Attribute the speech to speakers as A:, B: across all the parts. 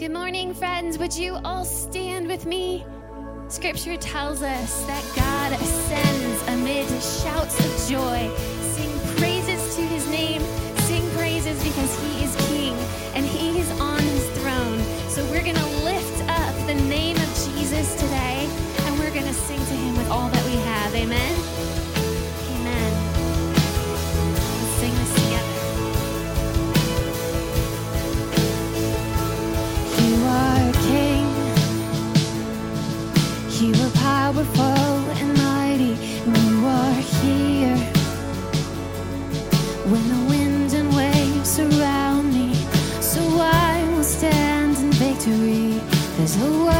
A: Good morning, friends. Would you all stand with me? Scripture tells us that God ascends amid shouts of joy. Sing praises to his name. Sing praises because he is king and he is on his throne. So we're going to lift up the name of Jesus today and we're going to sing to him with all that we have. Amen. powerful and mighty, you are here. When the wind and waves surround me, so I will stand in victory. There's a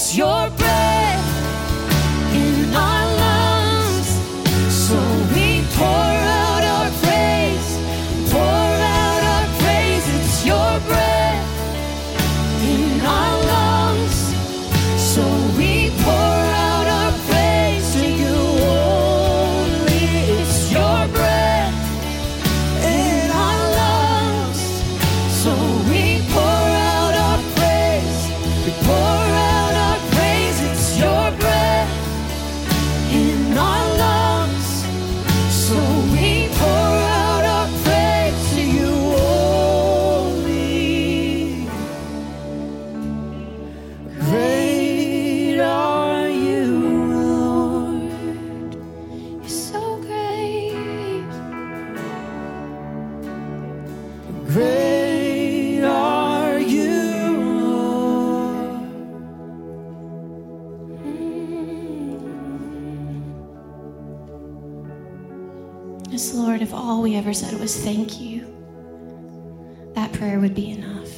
B: Lord.
A: Ever said was thank you, that prayer would be enough.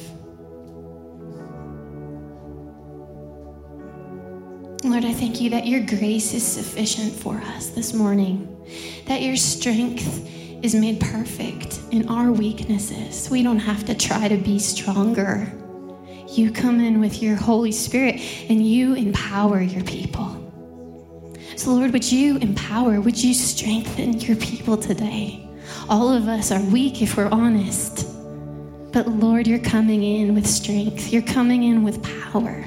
A: Lord, I thank you that your grace is sufficient for us this morning, that your strength is made perfect in our weaknesses. We don't have to try to be stronger. You come in with your Holy Spirit and you empower your people. So, Lord, would you empower, would you strengthen your people today? All of us are weak if we're honest. But, Lord, you're coming in with strength, you're coming in with power.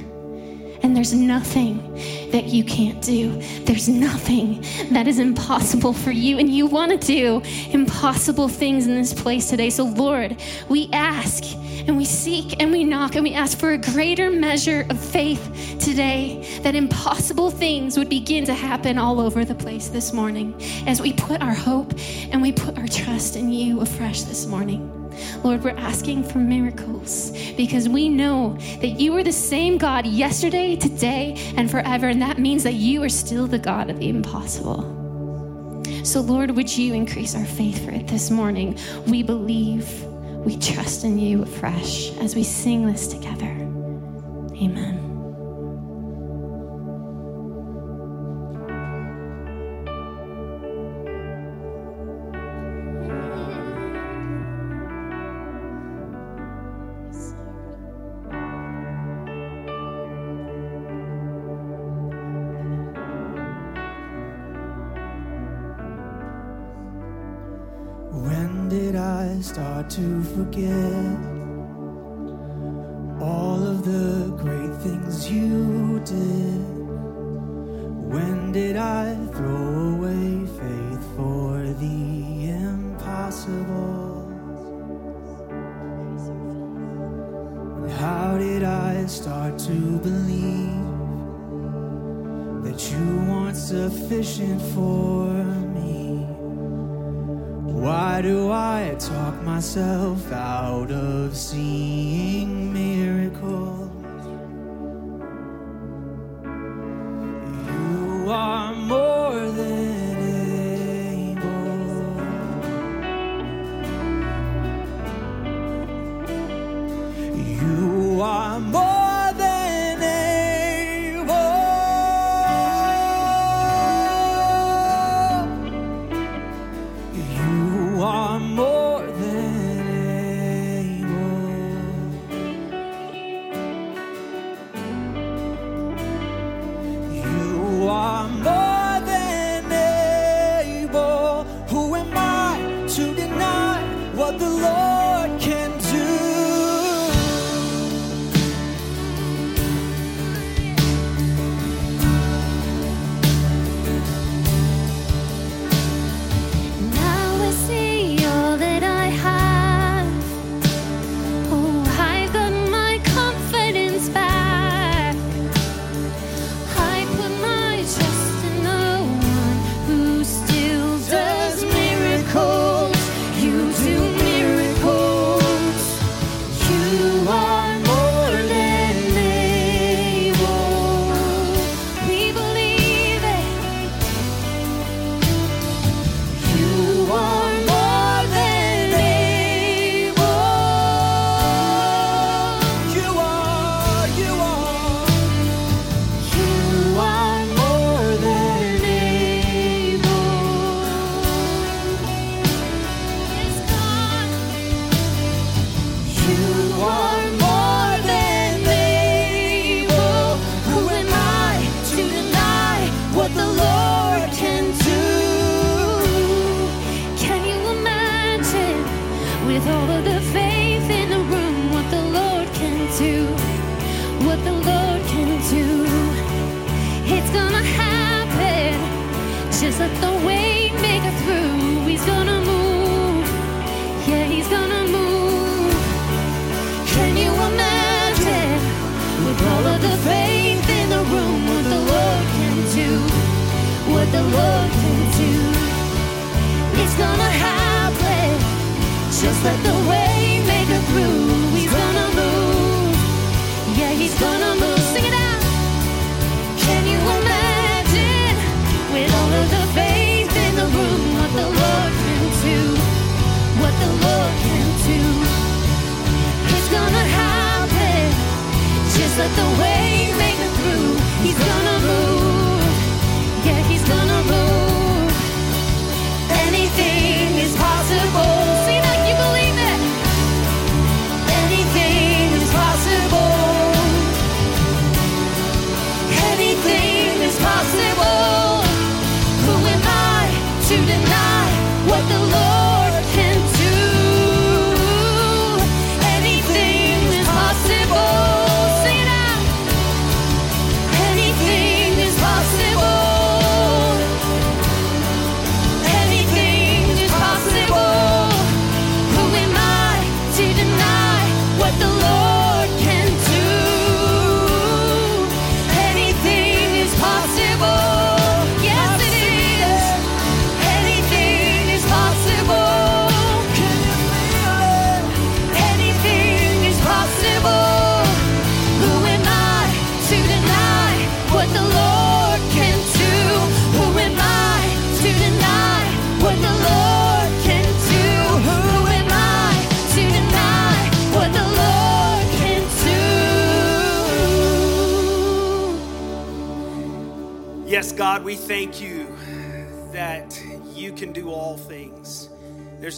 A: And there's nothing that you can't do. There's nothing that is impossible for you. And you want to do impossible things in this place today. So, Lord, we ask and we seek and we knock and we ask for a greater measure of faith today that impossible things would begin to happen all over the place this morning as we put our hope and we put our trust in you afresh this morning. Lord, we're asking for miracles because we know that you are the same God yesterday, today, and forever. And that means that you are still the God of the impossible. So, Lord, would you increase our faith for it this morning? We believe, we trust in you afresh as we sing this together. Amen.
B: To forget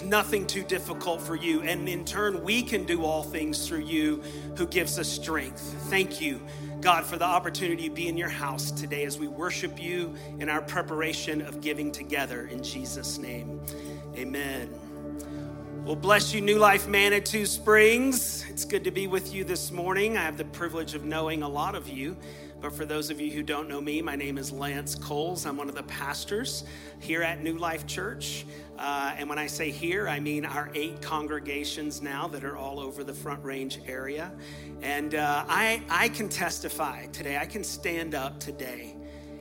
C: nothing too difficult for you. And in turn, we can do all things through you who gives us strength. Thank you, God, for the opportunity to be in your house today as we worship you in our preparation of giving together. In Jesus' name, amen. Well, bless you, New Life Manitou Springs. It's good to be with you this morning. I have the privilege of knowing a lot of you. But for those of you who don't know me, my name is Lance Coles. I'm one of the pastors here at New Life Church. Uh, and when I say here, I mean our eight congregations now that are all over the Front Range area. And uh, I, I can testify today, I can stand up today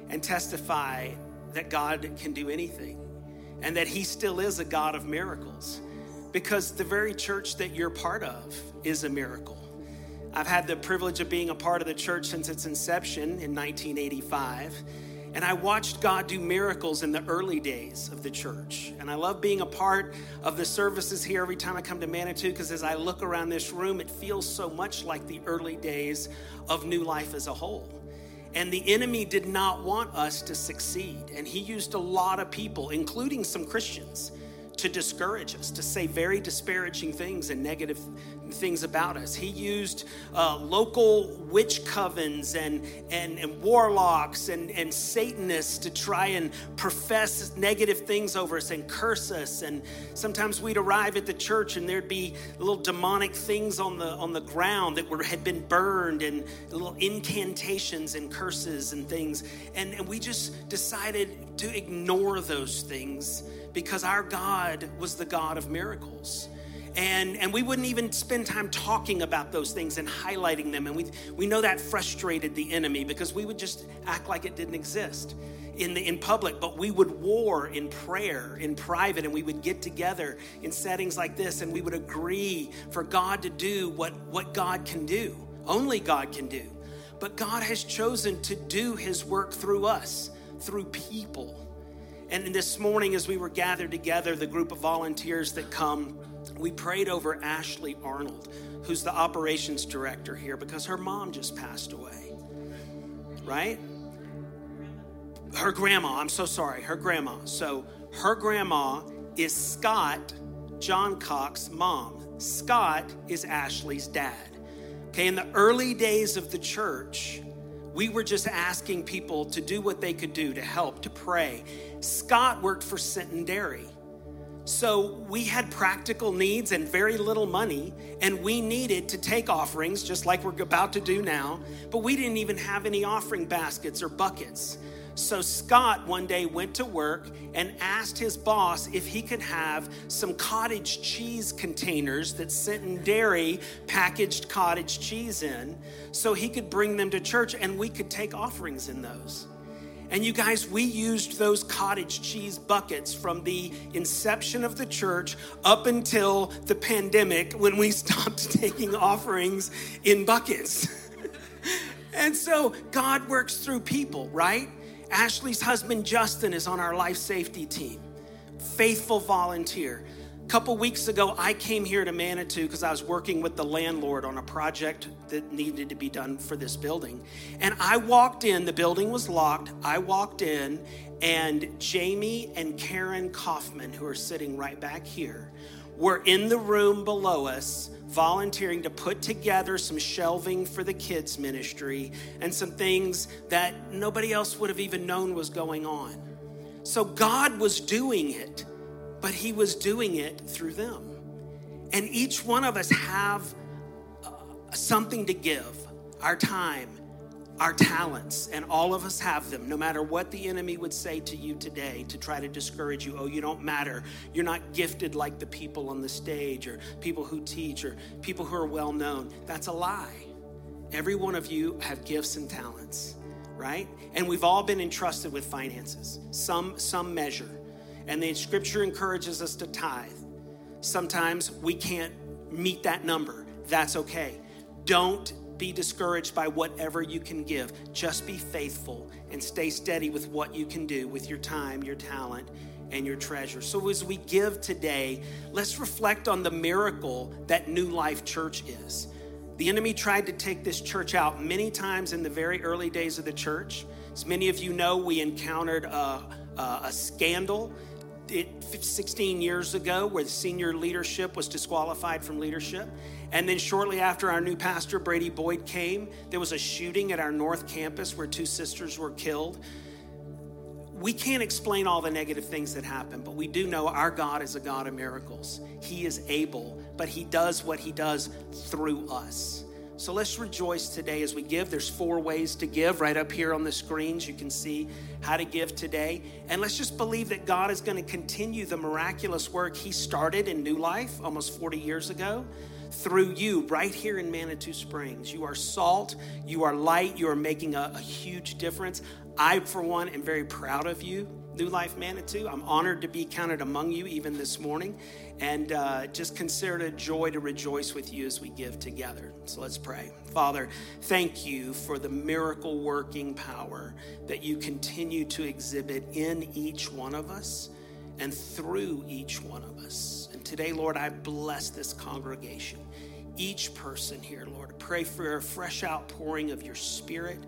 C: and testify that God can do anything and that He still is a God of miracles because the very church that you're part of is a miracle. I've had the privilege of being a part of the church since its inception in 1985. And I watched God do miracles in the early days of the church. And I love being a part of the services here every time I come to Manitou because as I look around this room, it feels so much like the early days of New Life as a whole. And the enemy did not want us to succeed. And he used a lot of people, including some Christians, to discourage us, to say very disparaging things and negative things about us. He used uh, local witch covens and, and, and warlocks and, and Satanists to try and profess negative things over us and curse us. And sometimes we'd arrive at the church and there'd be little demonic things on the on the ground that were had been burned and little incantations and curses and things. And, and we just decided to ignore those things because our God was the God of miracles. And, and we wouldn't even spend time talking about those things and highlighting them. And we, we know that frustrated the enemy because we would just act like it didn't exist in, the, in public, but we would war in prayer, in private, and we would get together in settings like this and we would agree for God to do what, what God can do, only God can do. But God has chosen to do his work through us, through people. And this morning, as we were gathered together, the group of volunteers that come, we prayed over Ashley Arnold, who's the operations director here, because her mom just passed away. Right? Her grandma, I'm so sorry, her grandma. So her grandma is Scott, John Cox's mom. Scott is Ashley's dad. Okay, in the early days of the church, we were just asking people to do what they could do to help, to pray. Scott worked for Sinton Dairy. So we had practical needs and very little money, and we needed to take offerings, just like we're about to do now, but we didn't even have any offering baskets or buckets. So Scott one day went to work and asked his boss if he could have some cottage cheese containers that Sinton Dairy packaged cottage cheese in so he could bring them to church and we could take offerings in those. And you guys, we used those cottage cheese buckets from the inception of the church up until the pandemic when we stopped taking offerings in buckets. and so God works through people, right? Ashley's husband, Justin, is on our life safety team, faithful volunteer. A couple weeks ago, I came here to Manitou because I was working with the landlord on a project that needed to be done for this building. And I walked in, the building was locked. I walked in, and Jamie and Karen Kaufman, who are sitting right back here, were in the room below us volunteering to put together some shelving for the kids' ministry and some things that nobody else would have even known was going on. So God was doing it, but He was doing it through them. And each one of us have uh, something to give our time, our talents, and all of us have them, no matter what the enemy would say to you today to try to discourage you. Oh, you don't matter. You're not gifted like the people on the stage, or people who teach, or people who are well known. That's a lie. Every one of you have gifts and talents, right? And we've all been entrusted with finances, some, some measure. And the scripture encourages us to tithe. Sometimes we can't meet that number. That's okay. Don't be discouraged by whatever you can give. Just be faithful and stay steady with what you can do with your time, your talent, and your treasure. So, as we give today, let's reflect on the miracle that New Life Church is. The enemy tried to take this church out many times in the very early days of the church. As many of you know, we encountered a, a, a scandal it, 16 years ago where the senior leadership was disqualified from leadership. And then shortly after our new pastor, Brady Boyd, came, there was a shooting at our North Campus where two sisters were killed. We can't explain all the negative things that happen, but we do know our God is a God of miracles. He is able, but He does what He does through us. So let's rejoice today as we give. There's four ways to give right up here on the screens. You can see how to give today. And let's just believe that God is going to continue the miraculous work He started in New Life almost 40 years ago through you right here in Manitou Springs. You are salt, you are light, you are making a, a huge difference. I, for one, am very proud of you, New Life Manitou. I'm honored to be counted among you even this morning. And uh, just consider it a joy to rejoice with you as we give together. So let's pray. Father, thank you for the miracle working power that you continue to exhibit in each one of us and through each one of us. Today, Lord, I bless this congregation, each person here, Lord. Pray for a fresh outpouring of your spirit,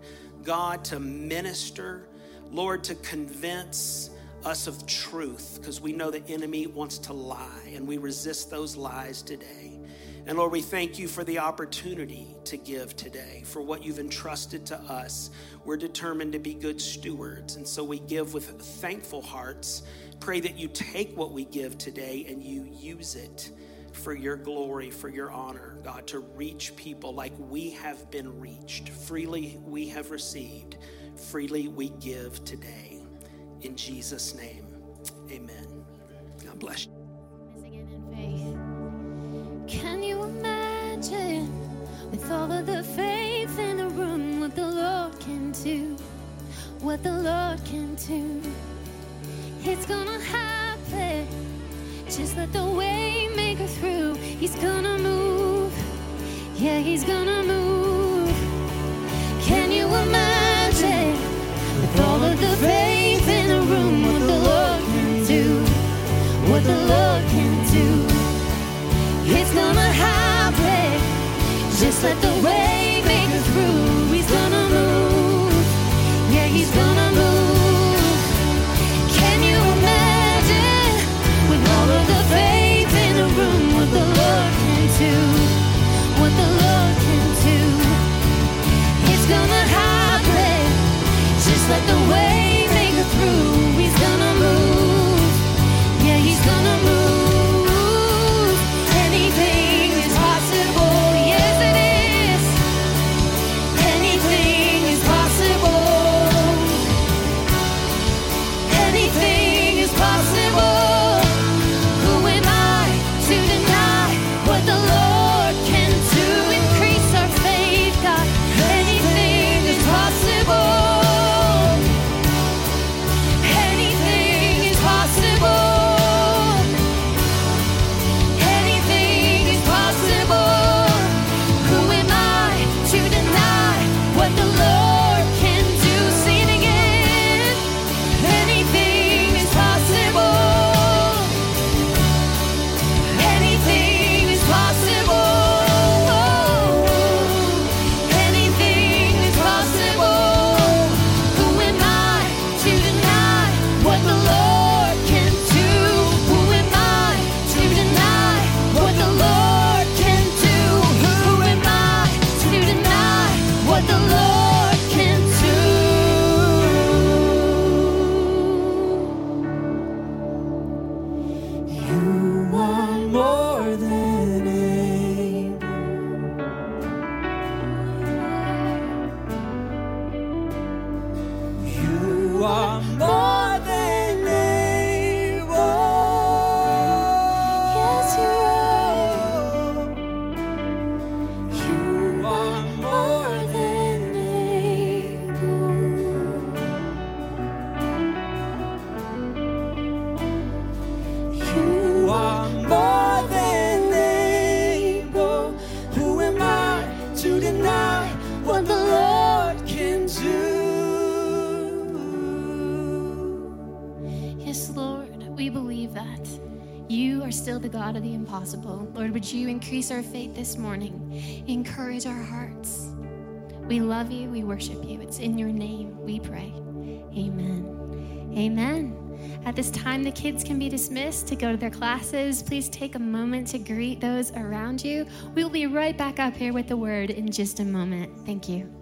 C: God, to minister, Lord, to convince us of truth, because we know the enemy wants to lie, and we resist those lies today. And Lord, we thank you for the opportunity to give today, for what you've entrusted to us. We're determined to be good stewards, and so we give with thankful hearts Pray that you take what we give today and you use it for your glory, for your honor, God, to reach people like we have been reached. Freely we have received, freely we give today. In Jesus' name, amen. God bless you.
A: Can you imagine with all of the faith in the room what the Lord can do? What the Lord can do? It's gonna happen. Just let the way make it through. He's gonna move. Yeah, he's gonna move. Can you imagine? With all of the faith in the room, what the Lord can do. What the Lord can do. It's gonna happen. Just let the way make it through. He's gonna move. Yeah, he's gonna let the way make it through. You increase our faith this morning? Encourage our hearts. We love you. We worship you. It's in your name we pray. Amen. Amen. At this time, the kids can be dismissed to go to their classes. Please take a moment to greet those around you. We'll be right back up here with the word in just a moment. Thank you.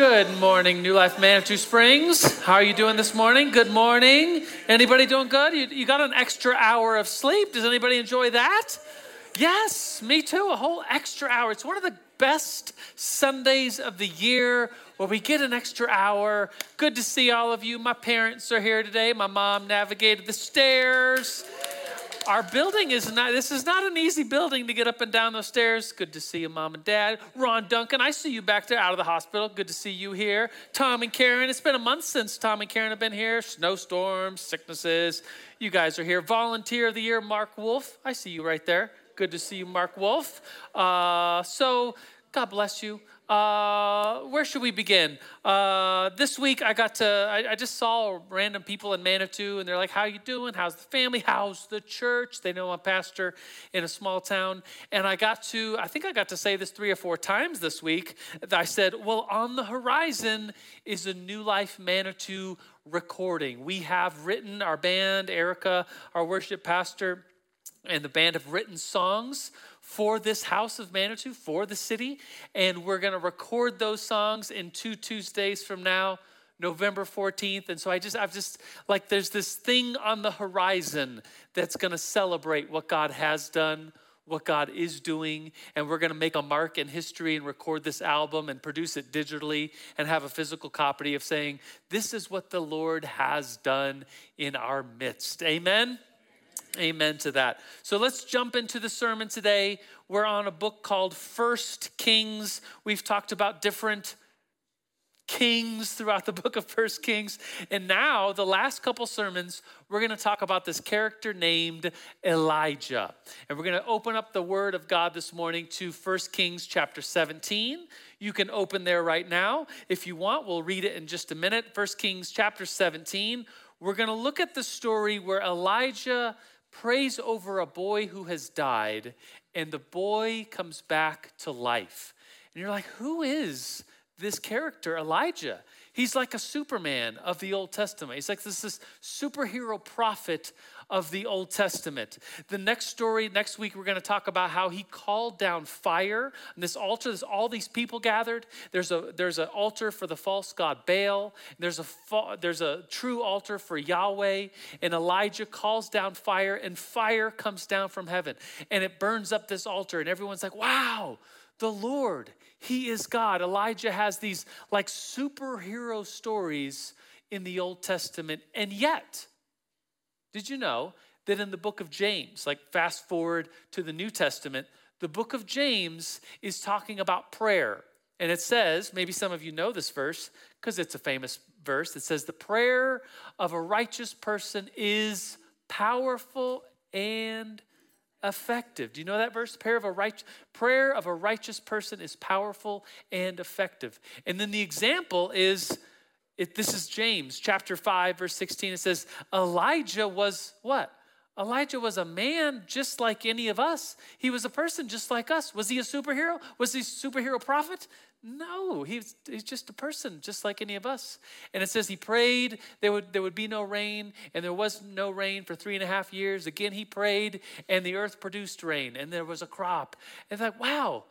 D: Good morning, New Life Manitou Springs. How are you doing this morning? Good morning. Anybody doing good? You, you got an extra hour of sleep. Does anybody enjoy that? Yes, me too. A whole extra hour. It's one of the best Sundays of the year where we get an extra hour. Good to see all of you. My parents are here today. My mom navigated the stairs. Our building is not, this is not an easy building to get up and down those stairs. Good to see you, mom and dad. Ron Duncan, I see you back there out of the hospital. Good to see you here. Tom and Karen, it's been a month since Tom and Karen have been here. Snowstorms, sicknesses. You guys are here. Volunteer of the Year, Mark Wolf. I see you right there. Good to see you, Mark Wolf. Uh, so, God bless you. Uh, where should we begin? Uh, this week, I got to, I, I, just saw random people in Manitou, and they're like, How you doing? How's the family? How's the church? They know I'm pastor in a small town. And I got to, I think I got to say this three or four times this week. I said, Well, on the horizon is a New Life Manitou recording. We have written, our band, Erica, our worship pastor, and the band have written songs for this house of Manitou, for the city. And we're going to record those songs in two Tuesdays from now, November 14th. And so I just, I've just, like, there's this thing on the horizon that's going to celebrate what God has done, what God is doing, and we're going to make a mark in history and record this album and produce it digitally and have a physical copy of saying, This is what the Lord has done in our midst. Amen. Amen to that. So let's jump into the sermon today. We're on a book called First Kings. We've talked about different kings throughout the book of First Kings. And now, the last couple sermons, we're going to talk about this character named Elijah. And we're going to open up the word of God this morning to First Kings chapter 17. You can open there right now. If you want, we'll read it in just a minute. First Kings chapter 17. We're going to look at the story where Elijah prays over a boy who has died, and the boy comes back to life. And you're like, who is this character, Elijah? He's like a Superman of the Old Testament. He's like this, this superhero prophet of the Old Testament. The next story, next week, we're going to talk about how he called down fire on this altar. There's all these people gathered. There's a there's an altar for the false god Baal. There's a there's a true altar for Yahweh. And Elijah calls down fire, and fire comes down from heaven, and it burns up this altar. And everyone's like, "Wow, the Lord, He is God." Elijah has these like superhero stories in the Old Testament, and yet did you know that in the book of James, like fast forward to the New Testament, the book of James is talking about prayer. And it says, maybe some of you know this verse because it's a famous verse. It says, The prayer of a righteous person is powerful and effective. Do you know that verse? Prayer of a right, prayer of a righteous person is powerful and effective. And then the example is it, this is James chapter 5, verse 16. It says, Elijah was what? Elijah was a man just like any of us. He was a person just like us. Was he a superhero? Was he a superhero prophet? No, he's, he's just a person just like any of us. And it says he prayed, there would, there would be no rain, and there was no rain for three and a half years. Again, he prayed, and the earth produced rain, and there was a crop. And it's like, wow,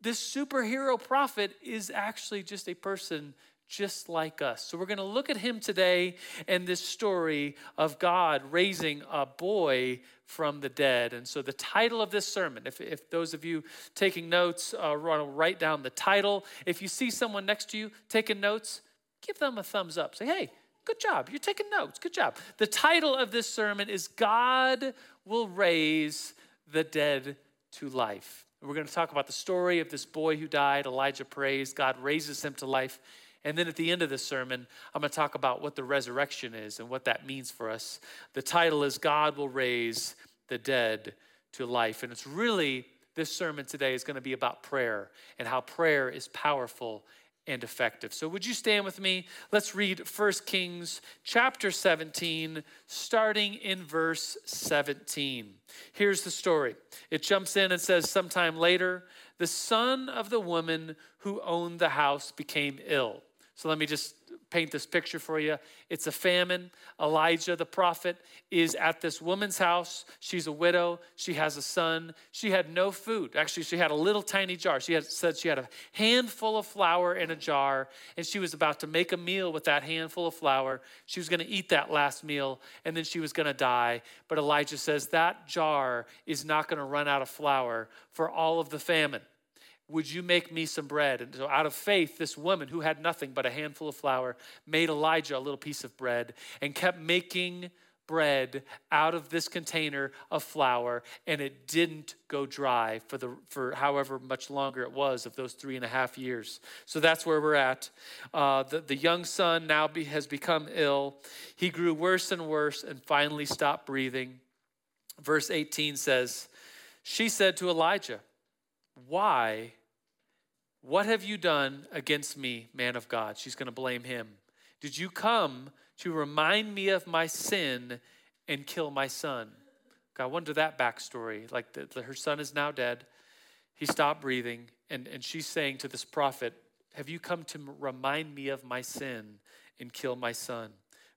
D: this superhero prophet is actually just a person just like us. So we're going to look at him today and this story of God raising a boy from the dead. And so the title of this sermon, if, if those of you taking notes, uh, write down the title. If you see someone next to you taking notes, give them a thumbs up. Say, hey, good job. You're taking notes. Good job. The title of this sermon is God Will Raise the Dead to Life. we're going to talk about the story of this boy who died. Elijah prays, God raises him to life. And then at the end of the sermon, I'm going to talk about what the resurrection is and what that means for us. The title is God Will Raise the Dead to Life. And it's really, this sermon today is going to be about prayer and how prayer is powerful and effective. So would you stand with me? Let's read 1 Kings chapter 17 starting in verse 17. Here's the story. It jumps in and says sometime later, the son of the woman who owned the house became ill. So let me just paint this picture for you. It's a famine. Elijah, the prophet, is at this woman's house. She's a widow. She has a son. She had no food. Actually, she had a little tiny jar. She had said she had a handful of flour in a jar, and she was about to make a meal with that handful of flour. She was going to eat that last meal, and then she was going to die. But Elijah says that jar is not going to run out of flour for all of the famine. Would you make me some bread? And so, out of faith, this woman who had nothing but a handful of flour made Elijah a little piece of bread and kept making bread out of this container of flour, and it didn't go dry for the for however much longer it was of those three and a half years. So that's where we're at. Uh, the, the young son now be, has become ill. He grew worse and worse, and finally stopped breathing. Verse 18 says, "She said to Elijah." Why? What have you done against me, man of God? She's going to blame him. Did you come to remind me of my sin and kill my son? I wonder that backstory. Like the, the, her son is now dead. He stopped breathing. And, and she's saying to this prophet, Have you come to remind me of my sin and kill my son?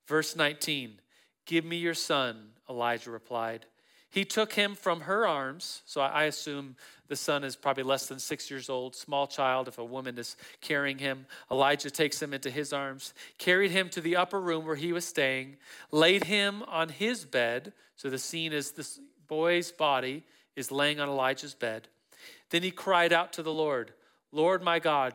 D: Verse 19 Give me your son, Elijah replied. He took him from her arms. So I assume the son is probably less than six years old, small child, if a woman is carrying him. Elijah takes him into his arms, carried him to the upper room where he was staying, laid him on his bed. So the scene is this boy's body is laying on Elijah's bed. Then he cried out to the Lord, Lord my God,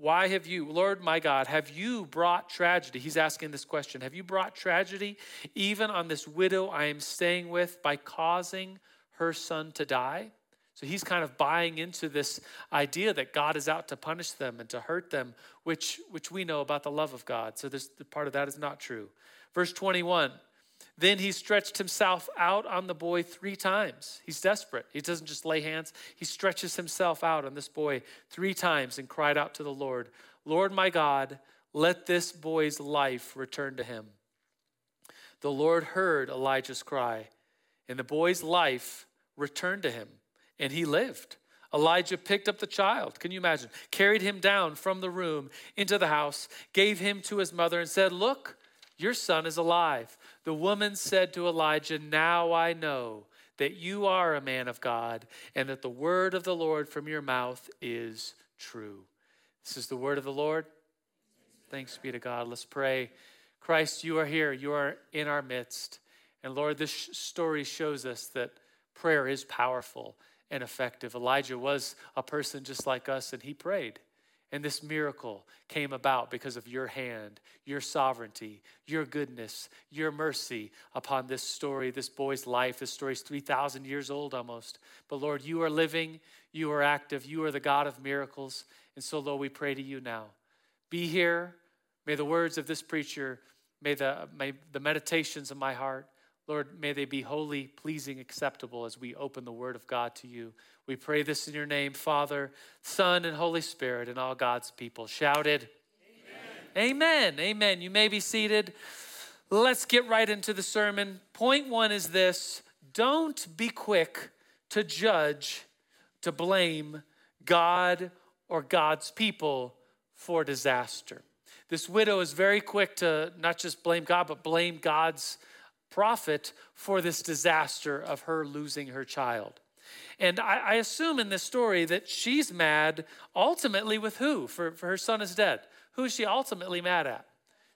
D: why have you, Lord my God, have you brought tragedy? He's asking this question Have you brought tragedy even on this widow I am staying with by causing her son to die? So he's kind of buying into this idea that God is out to punish them and to hurt them, which, which we know about the love of God. So this part of that is not true. Verse 21 Then he stretched himself out on the boy three times. He's desperate. He doesn't just lay hands, he stretches himself out on this boy three times and cried out to the Lord, Lord my God, let this boy's life return to him. The Lord heard Elijah's cry, and the boy's life returned to him and he lived. Elijah picked up the child, can you imagine? Carried him down from the room into the house, gave him to his mother, and said, Look, your son is alive. The woman said to Elijah, Now I know that you are a man of God, and that the word of the Lord from your mouth is true. This is the word of the Lord. Thanks be to God. Let's pray. Christ, you are here, you are in our midst. And Lord, this story shows us that prayer is powerful and effective. Elijah was a person just like us, and he prayed. And this miracle came about because of your hand, your sovereignty, your goodness, your mercy upon this story, this boy's life. This story is 3,000 years old almost. But Lord, you are living, you are active, you are the God of miracles. And so, Lord, we pray to you now. Be here. May the words of this preacher, may the, may the meditations of my heart, Lord, may they be holy, pleasing, acceptable as we open the Word of God to you. We pray this in your name, Father, Son, and Holy Spirit, and all God's people. Shouted, Amen. Amen. Amen. You may be seated. Let's get right into the sermon. Point one is this don't be quick to judge, to blame God or God's people for disaster. This widow is very quick to not just blame God, but blame God's prophet for this disaster of her losing her child. And I, I, assume in this story that she's mad ultimately with who? For, for her son is dead. Who is she ultimately mad at?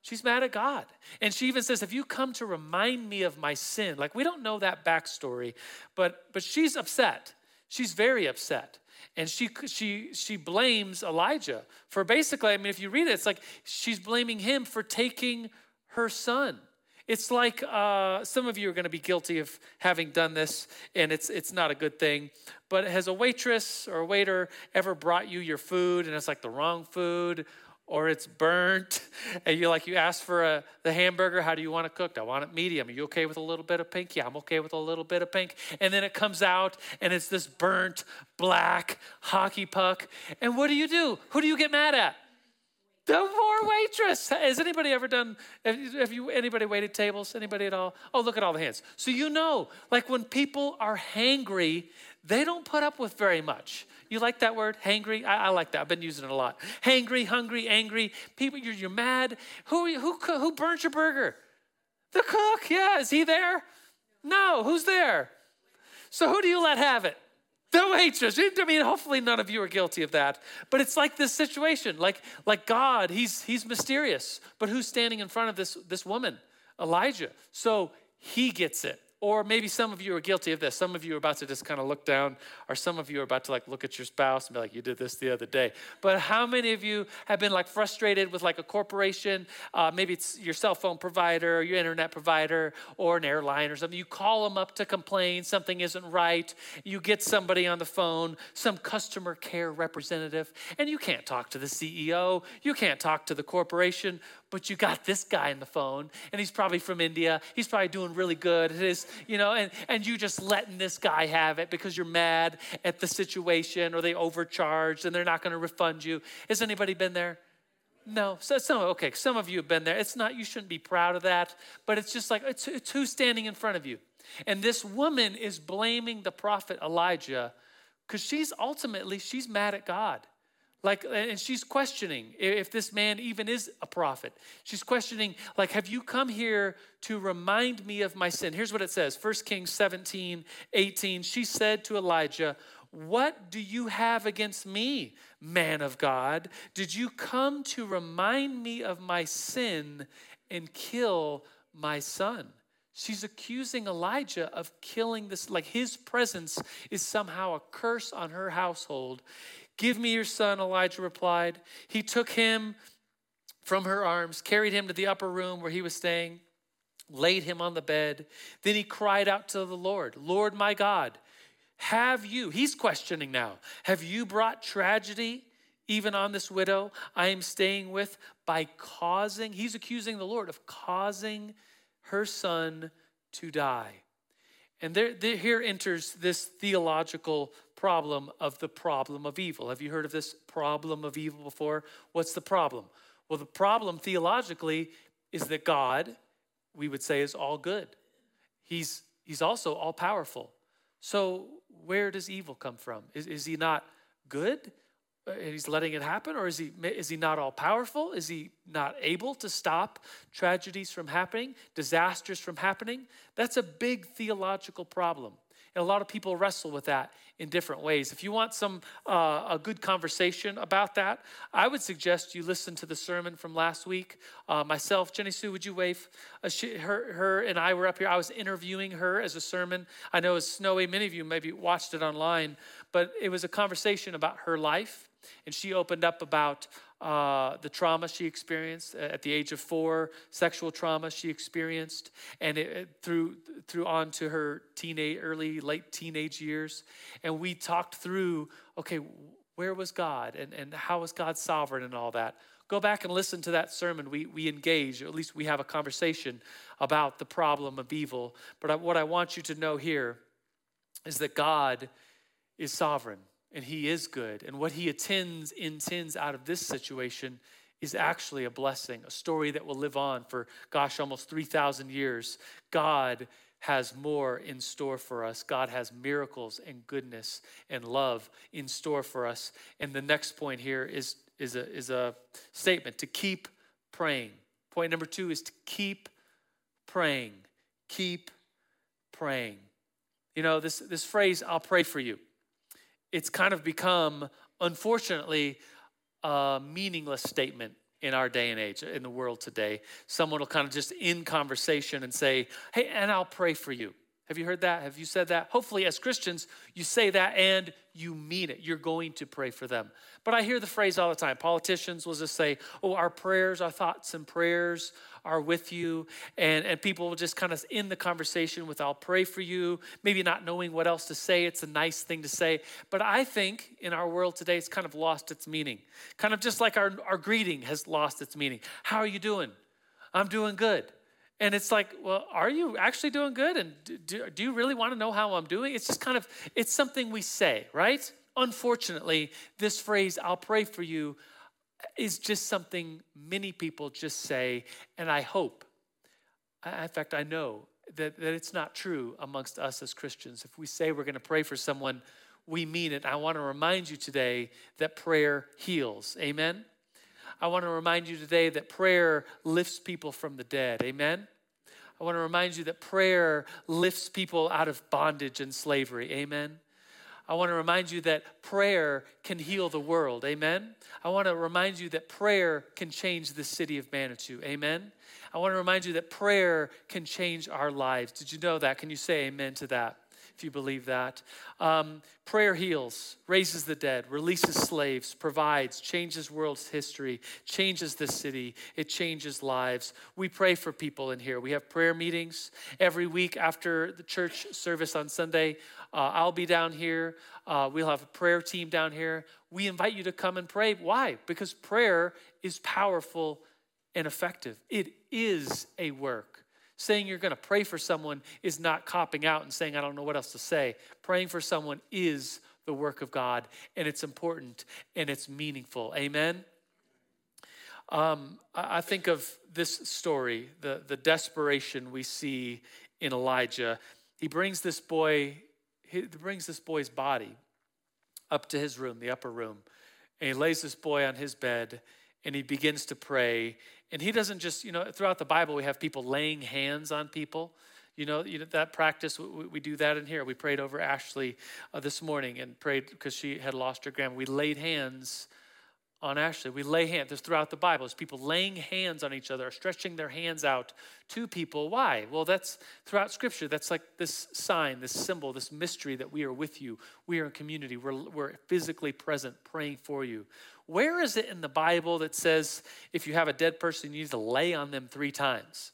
D: She's mad at God. And she even says, If you come to remind me of my sin, like we don't know that backstory, but but she's upset. She's very upset. And she she she blames Elijah for basically, I mean, if you read it, it's like she's blaming him for taking her son. It's like uh, some of you are going to be guilty of having done this, and it's it's not a good thing. But has a waitress or a waiter ever brought you your food, and it's like the wrong food, or it's burnt, and you like you ask for a the hamburger. How do you want it cooked? I want it medium. Are you okay with a little bit of pink? Yeah, I'm okay with a little bit of pink. And then it comes out, and it's this burnt black hockey puck. And what do you do? Who do you get mad at? The poor waitress. Has anybody ever done, have you, anybody waited tables? Anybody at all? Oh, look at all the hands. So you know, like when people are hangry, they don't put up with very much. You like that word, hangry? I, I like that. I've been using it a lot. Hangry, hungry, angry. People, you're, you're mad. Who, who, who burnt your burger? The cook. Yeah, is he there? No. Who's there? So who do you let have it? The waitress. I mean, hopefully none of you are guilty of that. But it's like this situation, like like God, he's he's mysterious. But who's standing in front of this this woman? Elijah. So he gets it. Or maybe some of you are guilty of this. Some of you are about to just kind of look down, or some of you are about to like look at your spouse and be like, "You did this the other day." But how many of you have been like frustrated with like a corporation? Uh, maybe it's your cell phone provider, or your internet provider, or an airline or something. You call them up to complain something isn't right. You get somebody on the phone, some customer care representative, and you can't talk to the CEO. You can't talk to the corporation but you got this guy on the phone and he's probably from India. He's probably doing really good at his, you know, and, and you just letting this guy have it because you're mad at the situation or they overcharged and they're not going to refund you. Has anybody been there? No. So some okay, some of you have been there. It's not you shouldn't be proud of that, but it's just like it's, it's who's standing in front of you. And this woman is blaming the prophet Elijah because she's ultimately she's mad at God. Like, and she's questioning if this man even is a prophet. She's questioning, like, have you come here to remind me of my sin? Here's what it says 1 Kings 17, 18. She said to Elijah, What do you have against me, man of God? Did you come to remind me of my sin and kill my son? She's accusing Elijah of killing this, like his presence is somehow a curse on her household. Give me your son, Elijah replied. He took him from her arms, carried him to the upper room where he was staying, laid him on the bed. Then he cried out to the Lord, Lord my God, Have you, he's questioning now, have you brought tragedy even on this widow I am staying with by causing, he's accusing the Lord of causing her son to die. And there, there, here enters this theological problem of the problem of evil. Have you heard of this problem of evil before? What's the problem? Well, the problem theologically is that God, we would say, is all good. He's, he's also all powerful. So, where does evil come from? Is, is he not good? And he's letting it happen or is he is he not all powerful? Is he not able to stop tragedies from happening disasters from happening? That's a big theological problem. And a lot of people wrestle with that in different ways. If you want some uh, a good conversation about that i would suggest you listen to the sermon from last week. Uh, myself jenny sue would you wave? Uh, she, her, her and i were up here. I was interviewing her as a sermon. I know it's snowy. Many of you maybe watched it online but it was a conversation about her life and she opened up about uh, the trauma she experienced at the age of four, sexual trauma she experienced, and it, through through on to her teenage, early, late teenage years. And we talked through, okay, where was God, and and how was God sovereign, and all that. Go back and listen to that sermon. We we engage, or at least we have a conversation about the problem of evil. But what I want you to know here is that God is sovereign and he is good. And what he attends, intends out of this situation is actually a blessing, a story that will live on for, gosh, almost 3,000 years. God has more in store for us. God has miracles and goodness and love in store for us. And the next point here is, is, a, is a statement to keep praying. Point number two is to keep praying. Keep praying. You know, this, this phrase, I'll pray for you it's kind of become, unfortunately, a meaningless statement in our day and age, in the world today. Someone will kind of just in conversation and say, Hey, and I'll pray for you. Have you heard that? Have you said that? Hopefully, as Christians, you say that and you mean it. You're going to pray for them. But I hear the phrase all the time. Politicians will just say, Oh, our prayers, our thoughts and prayers are with you. And, and people will just kind of end the conversation with, I'll pray for you, maybe not knowing what else to say. It's a nice thing to say. But I think in our world today, it's kind of lost its meaning. Kind of just like our, our greeting has lost its meaning. How are you doing? I'm doing good. And it's like, well, are you actually doing good? And do, do you really want to know how I'm doing? It's just kind of, it's something we say, right? Unfortunately, this phrase, I'll pray for you, is just something many people just say, and I hope, in fact, I know that, that it's not true amongst us as Christians. If we say we're going to pray for someone, we mean it. I want to remind you today that prayer heals. Amen? I want to remind you today that prayer lifts people from the dead. Amen? I want to remind you that prayer lifts people out of bondage and slavery. Amen? I want to remind you that prayer can heal the world. Amen. I want to remind you that prayer can change the city of Manitou. Amen. I want to remind you that prayer can change our lives. Did you know that? Can you say amen to that? If you believe that. Um, prayer heals, raises the dead, releases slaves, provides, changes world's history, changes the city, it changes lives. We pray for people in here. We have prayer meetings every week after the church service on Sunday. Uh, I'll be down here. Uh, we'll have a prayer team down here. We invite you to come and pray. Why? Because prayer is powerful and effective. It is a work. Saying you're going to pray for someone is not copping out and saying, I don't know what else to say. Praying for someone is the work of God, and it's important and it's meaningful. Amen? Um, I think of this story, the, the desperation we see in Elijah. He brings this boy he brings this boy's body up to his room, the upper room, and he lays this boy on his bed and he begins to pray. And he doesn't just, you know, throughout the Bible, we have people laying hands on people. You know, you know that practice, we, we do that in here. We prayed over Ashley uh, this morning and prayed because she had lost her grandma. We laid hands on Ashley. We lay hands. There's throughout the Bible. It's people laying hands on each other, stretching their hands out to people. Why? Well, that's throughout Scripture. That's like this sign, this symbol, this mystery that we are with you. We are in community. We're, we're physically present, praying for you. Where is it in the Bible that says if you have a dead person, you need to lay on them three times?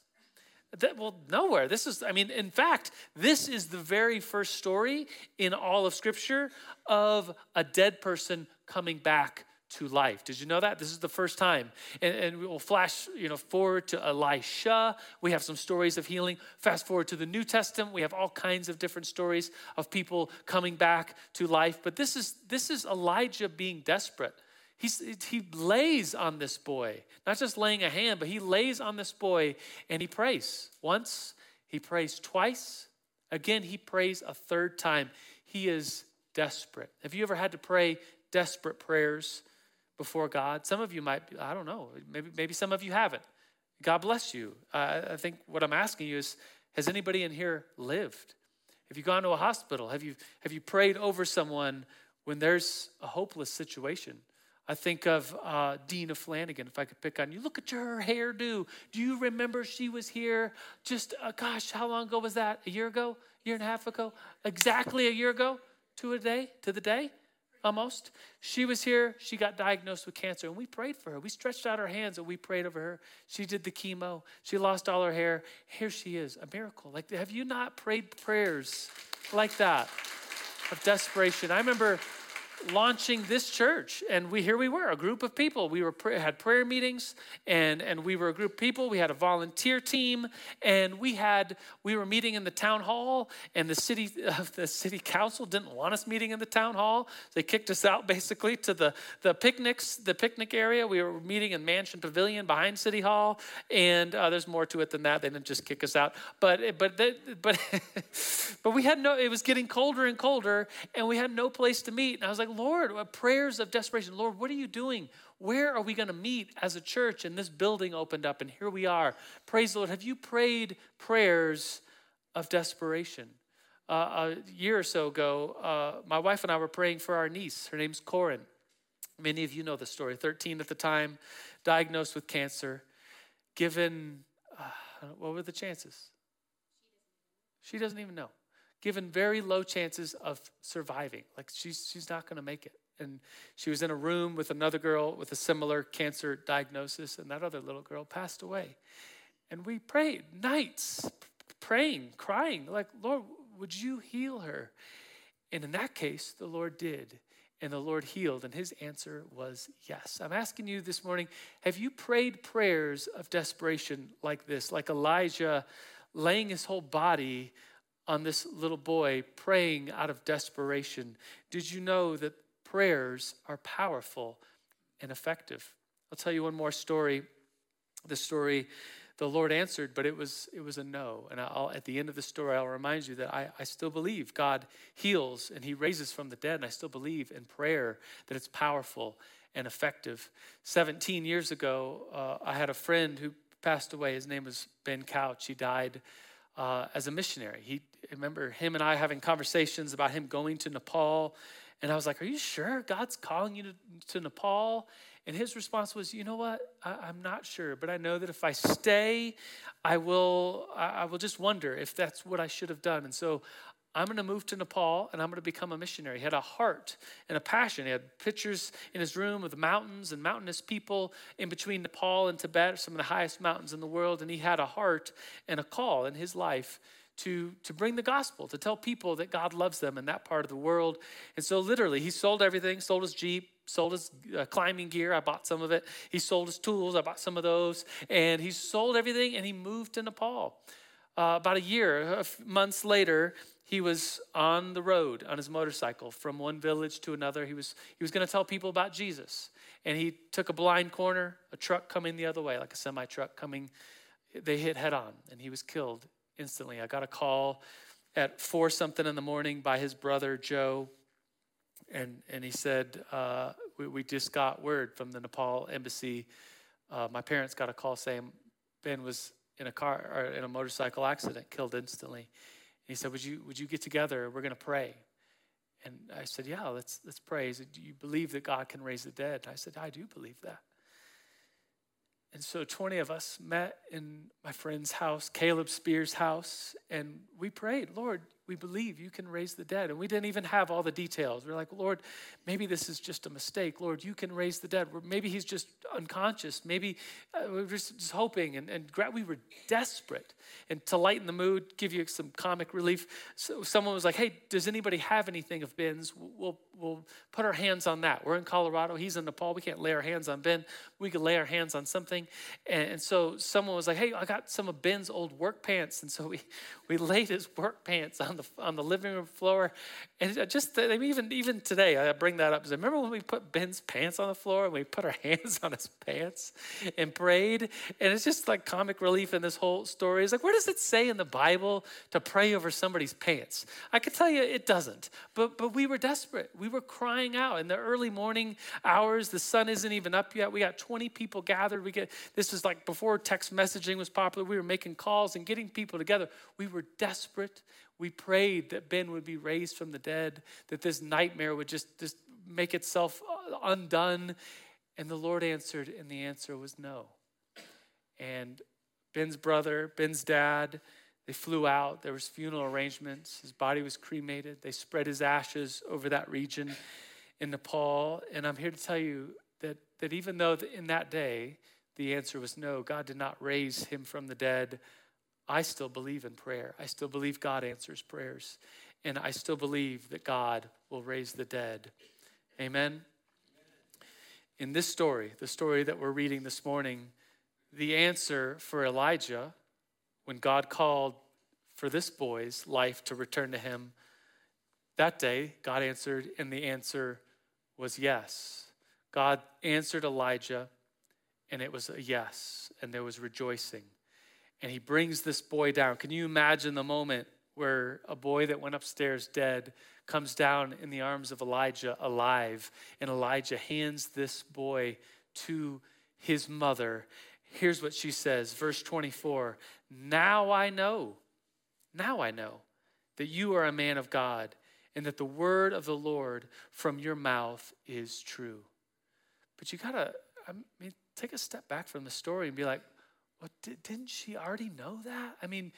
D: That, well, nowhere. This is, I mean, in fact, this is the very first story in all of Scripture of a dead person coming back to life. Did you know that? This is the first time. And, and we will flash, you know, forward to Elisha. We have some stories of healing. Fast forward to the New Testament. We have all kinds of different stories of people coming back to life. But this is this is Elijah being desperate. He's, he lays on this boy, not just laying a hand, but he lays on this boy and he prays. Once, he prays twice. Again, he prays a third time. He is desperate. Have you ever had to pray desperate prayers before God? Some of you might, I don't know, maybe, maybe some of you haven't. God bless you. Uh, I think what I'm asking you is has anybody in here lived? Have you gone to a hospital? Have you, have you prayed over someone when there's a hopeless situation? I think of uh, Dina Flanagan, if I could pick on you. Look at her hairdo. Do you remember she was here just, uh, gosh, how long ago was that? A year ago? A year and a half ago? Exactly a year ago? To a day? To the day? Almost. She was here. She got diagnosed with cancer, and we prayed for her. We stretched out our hands and we prayed over her. She did the chemo. She lost all her hair. Here she is, a miracle. Like, have you not prayed prayers like that of desperation? I remember launching this church. And we here we were a group of people. We were had prayer meetings and and we were a group of people. We had a volunteer team and we had we were meeting in the town hall and the city uh, the city council didn't want us meeting in the town hall. They kicked us out basically to the the picnics the picnic area. We were meeting in mansion pavilion behind city hall and uh, there's more to it than that. They didn't just kick us out. But but they, but but we had no it was getting colder and colder and we had no place to meet. And i was like Lord, uh, prayers of desperation. Lord, what are you doing? Where are we going to meet as a church? And this building opened up, and here we are. Praise the Lord. Have you prayed prayers of desperation? Uh, a year or so ago, uh, my wife and I were praying for our niece. Her name's Corin. Many of you know the story. 13 at the time, diagnosed with cancer, given, uh, what were the chances? She doesn't even know given very low chances of surviving. Like she's, she's not going to make it. And she was in a room with another girl with a similar cancer diagnosis, and that other little girl passed away. And we prayed nights, praying, crying, like, Lord, would you heal her? And in that case, the Lord did. And the Lord healed, and his answer was yes. I'm asking you this morning have you prayed prayers of desperation like this, like Elijah laying his whole body on this little boy praying out of desperation. Did you know that prayers are powerful and effective? I'll tell you one more story. The story the Lord answered, but it was it was a no. And I'll, at the end of the story, I'll remind you that I, I still believe God heals and He raises from the dead, and I still believe in prayer that it's powerful and effective. 17 years ago, uh, I had a friend who passed away. His name was Ben Couch. He died uh, as a missionary. He remember him and I having conversations about him going to Nepal, and I was like, "Are you sure God's calling you to, to Nepal?" And his response was, "You know what? I, am not sure, but I know that if I stay, I will. I, I will just wonder if that's what I should have done." And so I'm going to move to Nepal and I'm going to become a missionary. He had a heart and a passion. He had pictures in his room of the mountains and mountainous people in between Nepal and Tibet, some of the highest mountains in the world. And he had a heart and a call in his life to, to bring the gospel, to tell people that God loves them in that part of the world. And so, literally, he sold everything, sold his Jeep, sold his uh, climbing gear. I bought some of it. He sold his tools. I bought some of those. And he sold everything and he moved to Nepal. Uh, about a year, months later, he was on the road on his motorcycle from one village to another. He was, he was going to tell people about Jesus. And he took a blind corner, a truck coming the other way, like a semi truck coming. They hit head on, and he was killed instantly. I got a call at four something in the morning by his brother, Joe. And, and he said, uh, we, we, just got word from the Nepal embassy. Uh, my parents got a call saying Ben was in a car or in a motorcycle accident, killed instantly he said, Would you, would you get together? We're going to pray. And I said, Yeah, let's, let's pray. He said, Do you believe that God can raise the dead? I said, I do believe that. And so 20 of us met in my friend's house, Caleb Spears' house, and we prayed, Lord, we believe you can raise the dead. And we didn't even have all the details. We are like, Lord, maybe this is just a mistake. Lord, you can raise the dead. Maybe he's just unconscious. Maybe uh, we were just, hoping and, and we were desperate. And to lighten the mood, give you some comic relief, so someone was like, hey, does anybody have anything of Ben's? We'll, we'll put our hands on that. We're in Colorado. He's in Nepal. We can't lay our hands on Ben. We could lay our hands on something. And, and so someone was like, hey, I got some of Ben's old work pants. And so we, we laid his work pants on the, on the living room floor. And just, even, even today, I bring that up. I remember when we put Ben's pants on the floor and we put our hands on his pants and prayed? And it's just like comic relief in this whole story. It's like, where does it say in the Bible to pray over somebody's pants? I could tell you it doesn't. But, but we were desperate. We were crying out in the early morning hours. The sun isn't even up yet. We got 20 people gathered. We get, this was like before text messaging was popular. We were making calls and getting people together. We were desperate. We prayed that Ben would be raised from the dead, that this nightmare would just, just make itself uh, undone. And the Lord answered, and the answer was no. And Ben's brother, Ben's dad, they flew out. There was funeral arrangements. His body was cremated. They spread his ashes over that region in Nepal. And I'm here to tell you that, that even though in that day the answer was no, God did not raise him from the dead I still believe in prayer. I still believe God answers prayers. And I still believe that God will raise the dead. Amen. In this story, the story that we're reading this morning, the answer for Elijah, when God called for this boy's life to return to him, that day, God answered, and the answer was yes. God answered Elijah, and it was a yes, and there was rejoicing and he brings this boy down. Can you imagine the moment where a boy that went upstairs dead comes down in the arms of Elijah alive, and Elijah hands this boy to his mother? Here's what she says, verse 24 Now I know, now I know that you are a man of God, and that the word of the Lord from your mouth is true. But you gotta, I mean, take a step back from the story and be like, well, didn't she already know that? I mean,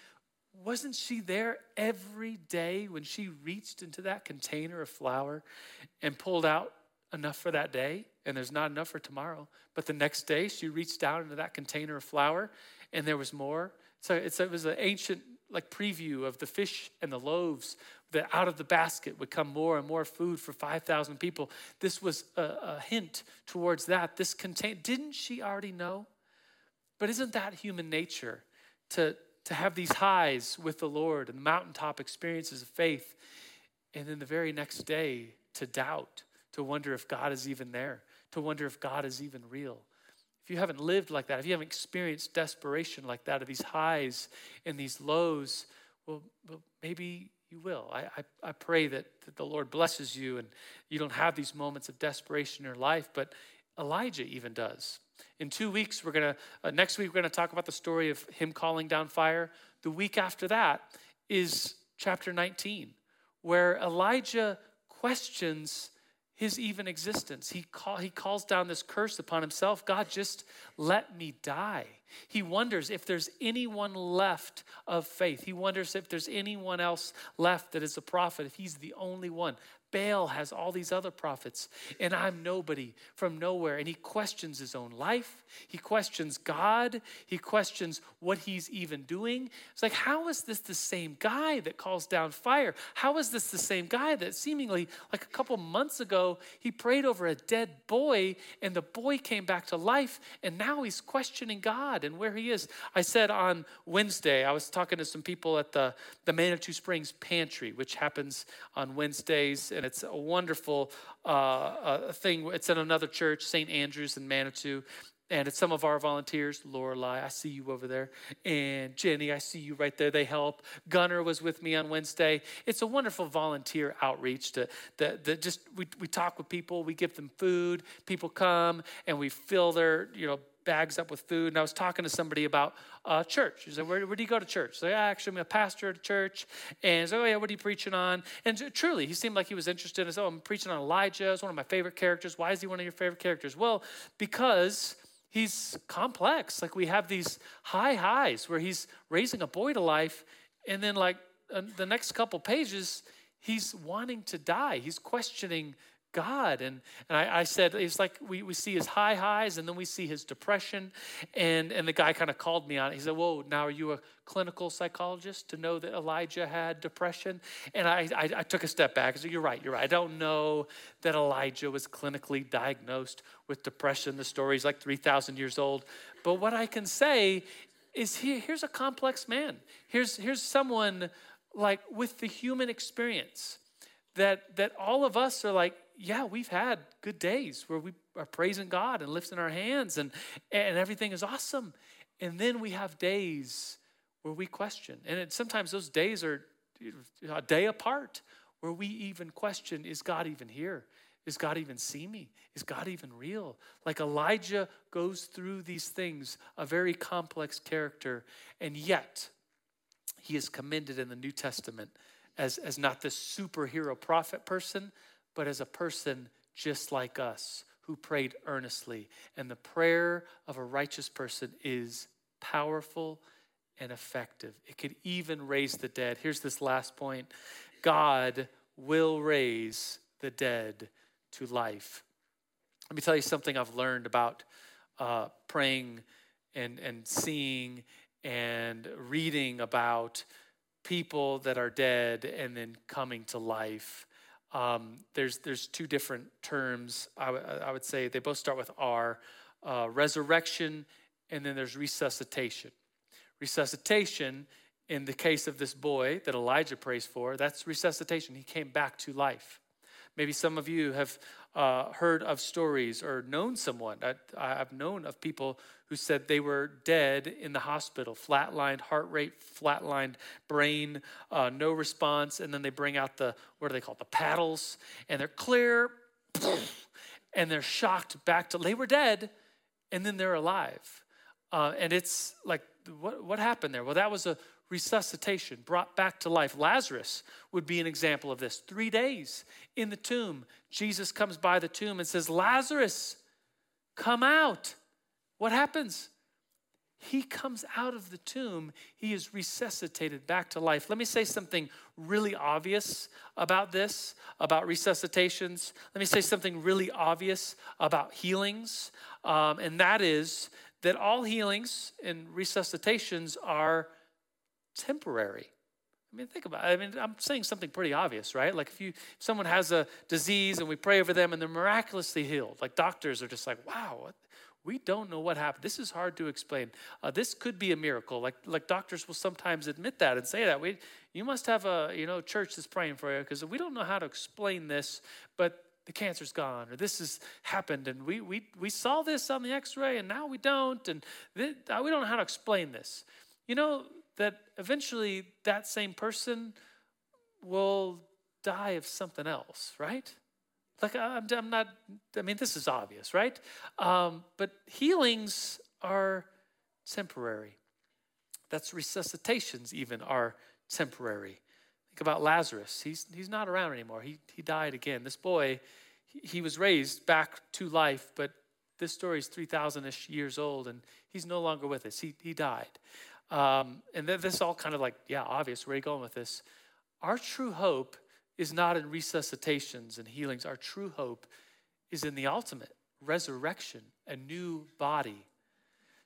D: wasn't she there every day when she reached into that container of flour and pulled out enough for that day? And there's not enough for tomorrow. But the next day, she reached down into that container of flour and there was more. So it was an ancient like preview of the fish and the loaves that out of the basket would come more and more food for 5,000 people. This was a, a hint towards that. This contain didn't she already know? But isn't that human nature to, to have these highs with the Lord and the mountaintop experiences of faith, and then the very next day to doubt, to wonder if God is even there, to wonder if God is even real? If you haven't lived like that, if you haven't experienced desperation like that, of these highs and these lows, well, well maybe you will. I, I, I pray that, that the Lord blesses you and you don't have these moments of desperation in your life, but Elijah even does. In two weeks, we're gonna, uh, next week, we're gonna talk about the story of him calling down fire. The week after that is chapter 19, where Elijah questions his even existence. He, call, he calls down this curse upon himself God, just let me die. He wonders if there's anyone left of faith. He wonders if there's anyone else left that is a prophet, if he's the only one. Baal has all these other prophets, and I'm nobody from nowhere. And he questions his own life. He questions God. He questions what he's even doing. It's like, how is this the same guy that calls down fire? How is this the same guy that seemingly, like a couple months ago, he prayed over a dead boy, and the boy came back to life, and now he's questioning God and where he is? I said on Wednesday, I was talking to some people at the, the Manitou Springs Pantry, which happens on Wednesdays. And and it's a wonderful uh, uh, thing. It's in another church, St. Andrew's in Manitou. And it's some of our volunteers, Lorelai, I see you over there, and Jenny, I see you right there. They help. Gunner was with me on Wednesday. It's a wonderful volunteer outreach to that just we, we talk with people, we give them food, people come and we fill their, you know, bags up with food. And I was talking to somebody about uh, church. He said, where, where do you go to church? So, yeah, actually, I'm a pastor at a church. And so, oh, yeah, what are you preaching on? And truly, he seemed like he was interested. And so, oh, I'm preaching on Elijah. It's one of my favorite characters. Why is he one of your favorite characters? Well, because he's complex. Like, we have these high highs where he's raising a boy to life. And then, like, uh, the next couple pages, he's wanting to die. He's questioning God. And, and I, I, said, it's like we, we see his high highs and then we see his depression. And, and the guy kind of called me on it. He said, Whoa, now are you a clinical psychologist to know that Elijah had depression? And I, I, I took a step back. I said, You're right, you're right. I don't know that Elijah was clinically diagnosed with depression. The story's like 3,000 years old. But what I can say is he, here's a complex man. Here's, here's someone like with the human experience that, that all of us are like, yeah, we've had good days where we are praising God and lifting our hands and, and everything is awesome. And then we have days where we question. And it, sometimes those days are a day apart where we even question is God even here? Is God even see me? Is God even real? Like Elijah goes through these things, a very complex character, and yet he is commended in the New Testament as, as not this superhero prophet person, but as a person just like us who prayed earnestly. And the prayer of a righteous person is powerful and effective. It could even raise the dead. Here's this last point God will raise the dead to life. Let me tell you something I've learned about uh, praying and, and seeing and reading about people that are dead and then coming to life. Um, there's, there's two different terms. I, w- I would say they both start with R uh, resurrection, and then there's resuscitation. Resuscitation, in the case of this boy that Elijah prays for, that's resuscitation. He came back to life. Maybe some of you have uh, heard of stories or known someone. I, I've known of people who said they were dead in the hospital, flatlined heart rate, flatlined brain, uh, no response, and then they bring out the what do they called, the paddles, and they're clear, and they're shocked back to they were dead, and then they're alive, uh, and it's like what what happened there? Well, that was a resuscitation, brought back to life. Lazarus would be an example of this. Three days in the tomb, Jesus comes by the tomb and says, Lazarus, come out. What happens? He comes out of the tomb. He is resuscitated back to life. Let me say something really obvious about this, about resuscitations. Let me say something really obvious about healings, um, and that is that all healings and resuscitations are temporary. I mean, think about it. I mean, I'm saying something pretty obvious, right? Like if you if someone has a disease and we pray over them and they're miraculously healed, like doctors are just like, wow, we don't know what happened. This is hard to explain. Uh, this could be a miracle. Like like doctors will sometimes admit that and say that. We you must have a you know church that's praying for you because we don't know how to explain this, but the cancer's gone or this has happened and we we we saw this on the X-ray and now we don't and th- uh, we don't know how to explain this. You know, that eventually that same person will die of something else, right? Like, I'm, I'm not, I mean, this is obvious, right? Um, but healings are temporary. That's resuscitations, even, are temporary. Think about Lazarus. He's, he's not around anymore. He, he died again. This boy, he, he was raised back to life, but this story is 3,000 ish years old, and he's no longer with us. He, he died. Um, and then this is all kind of like, yeah, obvious. Where are you going with this? Our true hope is not in resuscitations and healings. Our true hope is in the ultimate resurrection, a new body.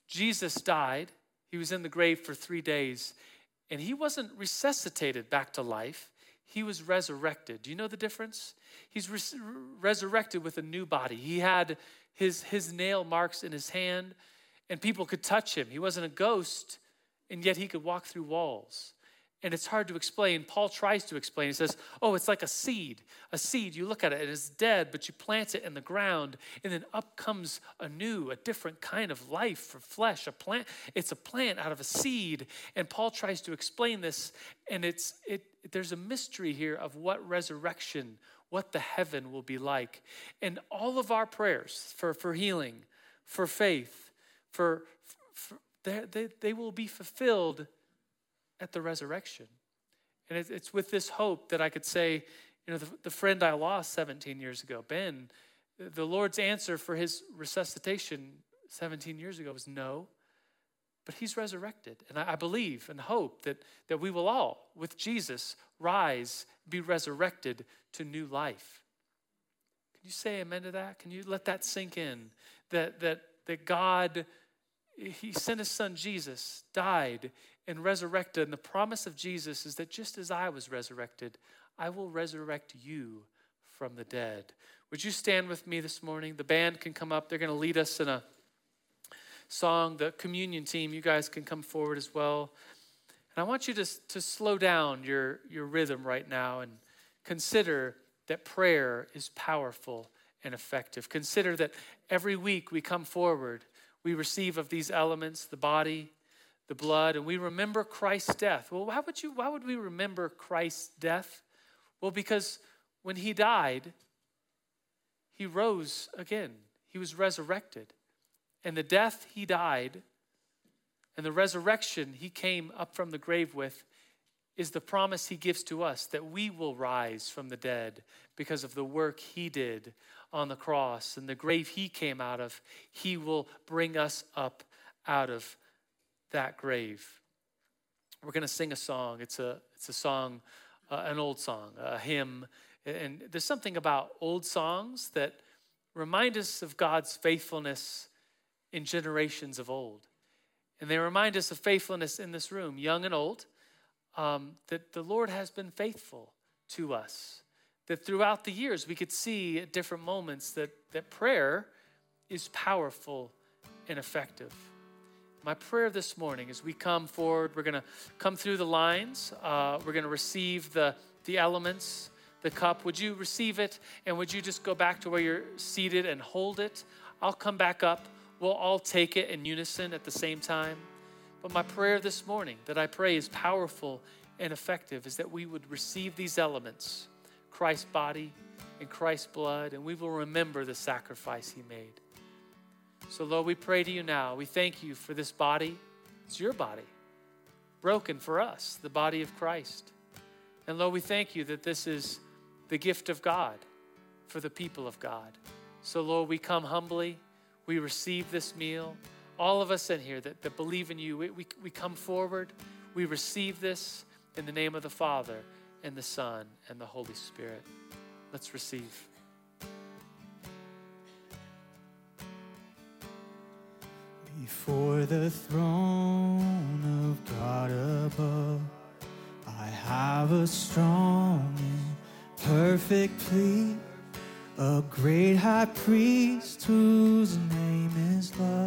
D: Jesus died, he was in the grave for three days, and he wasn't resuscitated back to life. He was resurrected. Do you know the difference? He's res- resurrected with a new body. He had his, his nail marks in his hand, and people could touch him. He wasn't a ghost, and yet he could walk through walls. And it's hard to explain. Paul tries to explain. He says, Oh, it's like a seed. A seed, you look at it, and it is dead, but you plant it in the ground, and then up comes a new, a different kind of life for flesh. A plant, it's a plant out of a seed. And Paul tries to explain this, and it's it there's a mystery here of what resurrection, what the heaven will be like. And all of our prayers for, for healing, for faith, for, for they, they, will be fulfilled at the resurrection. And it, it's with this hope that I could say, you know, the, the friend I lost 17 years ago, Ben, the Lord's answer for his resuscitation 17 years ago was no, but he's resurrected. And I, I believe and hope that, that we will all, with Jesus, rise, be resurrected to new life Can you say amen to that? Can you let that sink in? That that that God he sent his son Jesus, died and resurrected. And the promise of Jesus is that just as I was resurrected, I will resurrect you from the dead. Would you stand with me this morning? The band can come up. They're going to lead us in a song. The communion team, you guys can come forward as well. And I want you to, to slow down your, your rhythm right now and consider that prayer is powerful and effective. Consider that every week we come forward, we receive of these elements the body, the blood, and we remember Christ's death. Well, why would, you, why would we remember Christ's death? Well, because when he died, he rose again, he was resurrected. And the death he died and the resurrection he came up from the grave with is the promise he gives to us that we will rise from the dead because of the work he did on the cross and the grave he came out of. He will bring us up out of that grave. We're going to sing a song. It's a, it's a song, uh, an old song, a hymn. And there's something about old songs that remind us of God's faithfulness in generations of old. And they remind us of faithfulness in this room, young and old, um, that the Lord has been faithful to us. That throughout the years, we could see at different moments that, that prayer is powerful and effective. My prayer this morning as we come forward, we're going to come through the lines, uh, we're going to receive the, the elements, the cup. Would you receive it? And would you just go back to where you're seated and hold it? I'll come back up we'll all take it in unison at the same time. But my prayer this morning, that I pray is powerful and effective, is that we would receive these elements Christ's body and Christ's blood, and we will remember the sacrifice he made. So, Lord, we pray to you now. We thank you for this body. It's your body, broken for us, the body of Christ. And Lord, we thank you that this is the gift of God for the people of God. So, Lord, we come humbly we receive this meal. All of us in here that, that believe in you, we, we, we come forward. We receive this in the name of the Father and the Son and the Holy Spirit. Let's receive.
B: Before the throne of God above, I have a strong and perfect plea a great high priest whose name is love,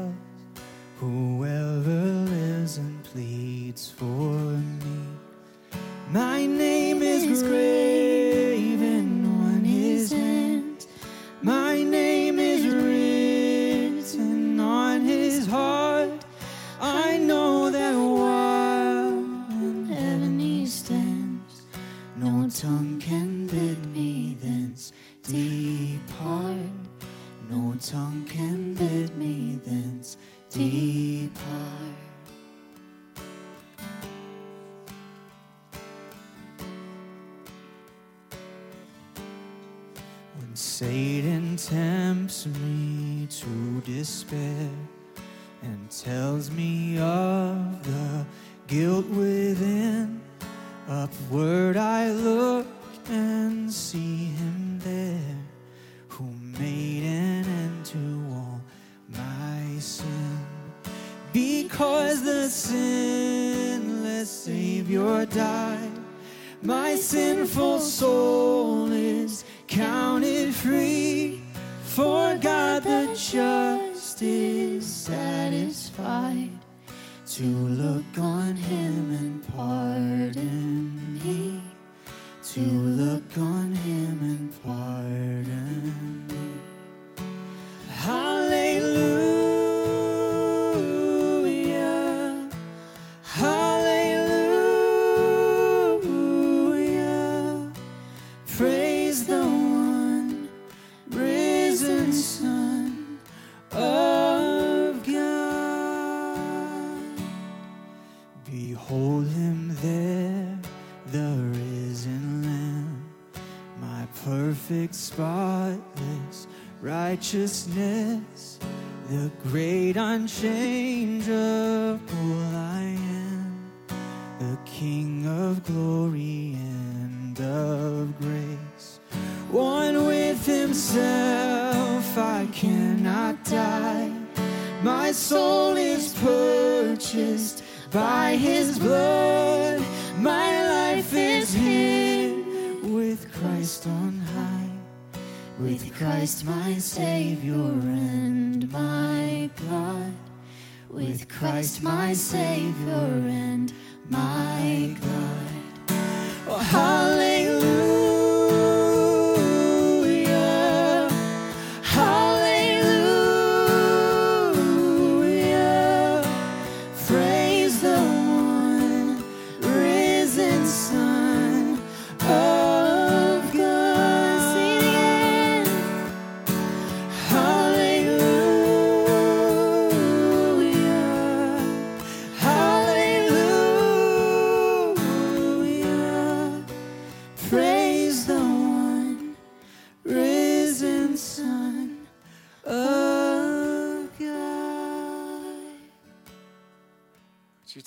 B: righteousness, the great unchangeable I am, the King of glory and of grace. One with Himself, I cannot die. My soul is purchased by His blood. My life is hid with Christ on high. With Christ my Savior and my God. With Christ my Savior and my God. Oh, hallelujah.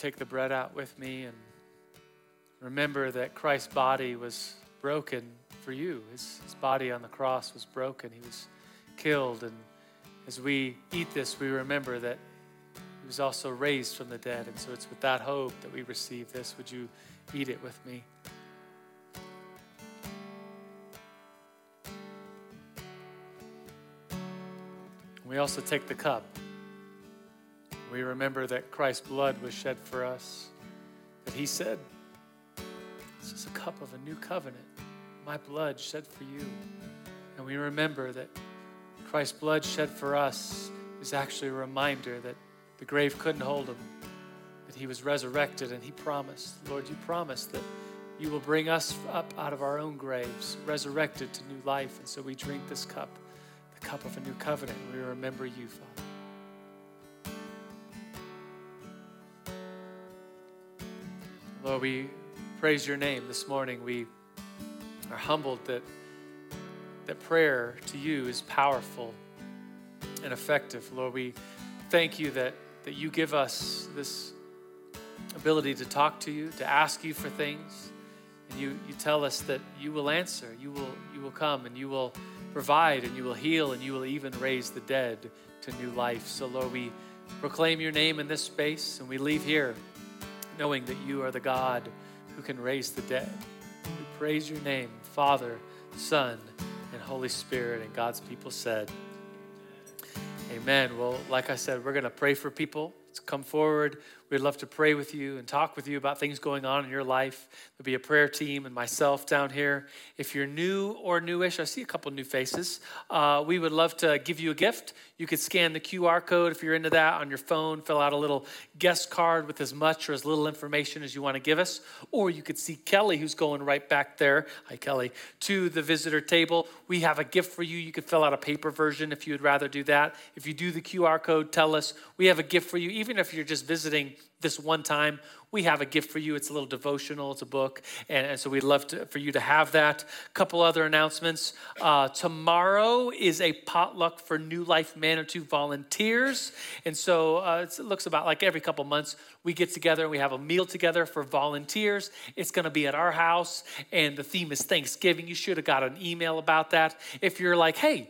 D: Take the bread out with me and remember that Christ's body was broken for you? His, his body on the cross was broken. He was killed. And as we eat this, we remember that he was also raised from the dead. And so it's with that hope that we receive this. Would you eat it with me? We also take the cup. We remember that Christ's blood was shed for us, that He said, This is a cup of a new covenant, my blood shed for you. And we remember that Christ's blood shed for us is actually a reminder that the grave couldn't hold Him, that He was resurrected, and He promised, Lord, you promised that you will bring us up out of our own graves, resurrected to new life. And so we drink this cup, the cup of a new covenant. We remember you, Father. Lord, we praise your name this morning. We are humbled that, that prayer to you is powerful and effective. Lord, we thank you that, that you give us this ability to talk to you, to ask you for things. And you, you tell us that you will answer, you will, you will come, and you will provide, and you will heal, and you will even raise the dead to new life. So, Lord, we proclaim your name in this space, and we leave here knowing that you are the God who can raise the dead. We praise your name, Father, Son, and Holy Spirit. And God's people said, Amen. Well, like I said, we're going to pray for people to come forward. We'd love to pray with you and talk with you about things going on in your life. There'll be a prayer team and myself down here. If you're new or newish, I see a couple new faces. Uh, we would love to give you a gift. You could scan the QR code if you're into that on your phone, fill out a little guest card with as much or as little information as you want to give us. Or you could see Kelly, who's going right back there. Hi, Kelly, to the visitor table. We have a gift for you. You could fill out a paper version if you'd rather do that. If you do the QR code, tell us. We have a gift for you, even if you're just visiting this one time, we have a gift for you. It's a little devotional, it's a book. And, and so we'd love to, for you to have that. A couple other announcements. Uh, tomorrow is a potluck for New Life Manitou volunteers. And so uh, it looks about like every couple months we get together and we have a meal together for volunteers. It's going to be at our house, and the theme is Thanksgiving. You should have got an email about that. If you're like, hey,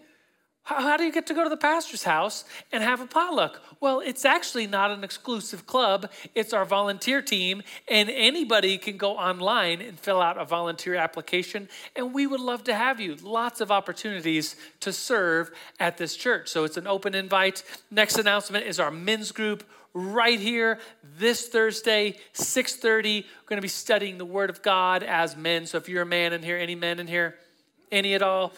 D: how, do you get to go to the pastor's house and have a potluck? Well, it's actually not an exclusive club. It's our volunteer team, and anybody can go online and fill out a volunteer application, and we would love to have you. Lots of opportunities to serve at this church. So it's an open invite. Next announcement is our men's group right here this Thursday, 6:30. We're going to be studying the Word of God as men. So if you're a man in here, any men in here, any at all,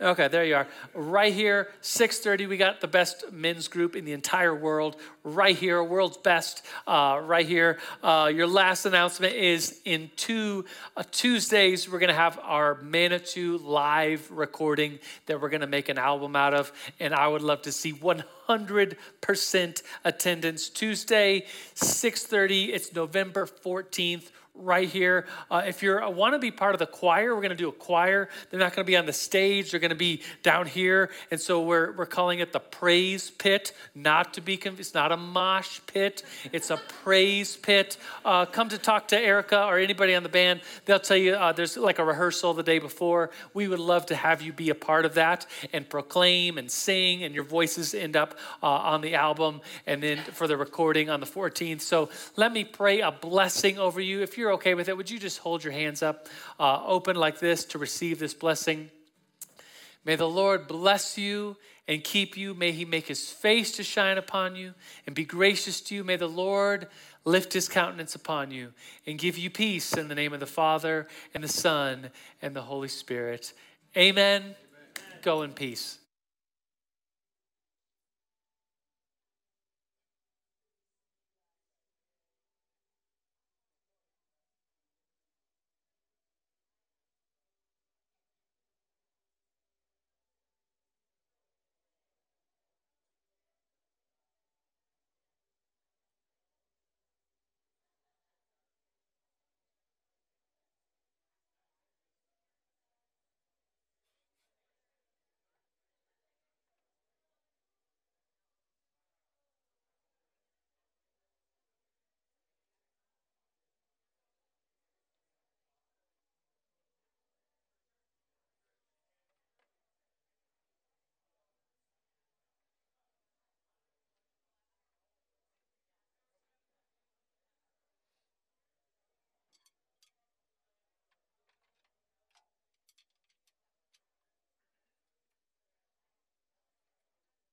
D: Okay, there you are. Right here, 6:30. We got the best men's group in the entire world. Right here, world's best. Uh, right here. Uh, your last announcement is in two uh, Tuesdays. We're gonna have our Manitou live recording that we're gonna make an album out of, and I would love to see 100% attendance. Tuesday, 6:30. It's November 14th right here. Uh, if you want to be part of the choir, we're going to do a choir. They're not going to be on the stage. They're going to be down here. And so we're, we're calling it the praise pit, not to be confused. It's not a mosh pit. It's a praise pit. Uh, come to talk to Erica or anybody on the band. They'll tell you uh, there's like a rehearsal the day before. We would love to have you be a part of that and proclaim and sing and your voices end up uh, on the album and then for the recording on the 14th. So let me pray a blessing over you. If you're okay with it, would you just hold your hands up uh, open like this to receive this blessing? May the Lord bless you and keep you. May he make his face to shine upon you and be gracious to you. May the Lord lift his countenance upon you and give you peace in the name of the Father and the Son and the Holy Spirit. Amen. Amen. Go in peace.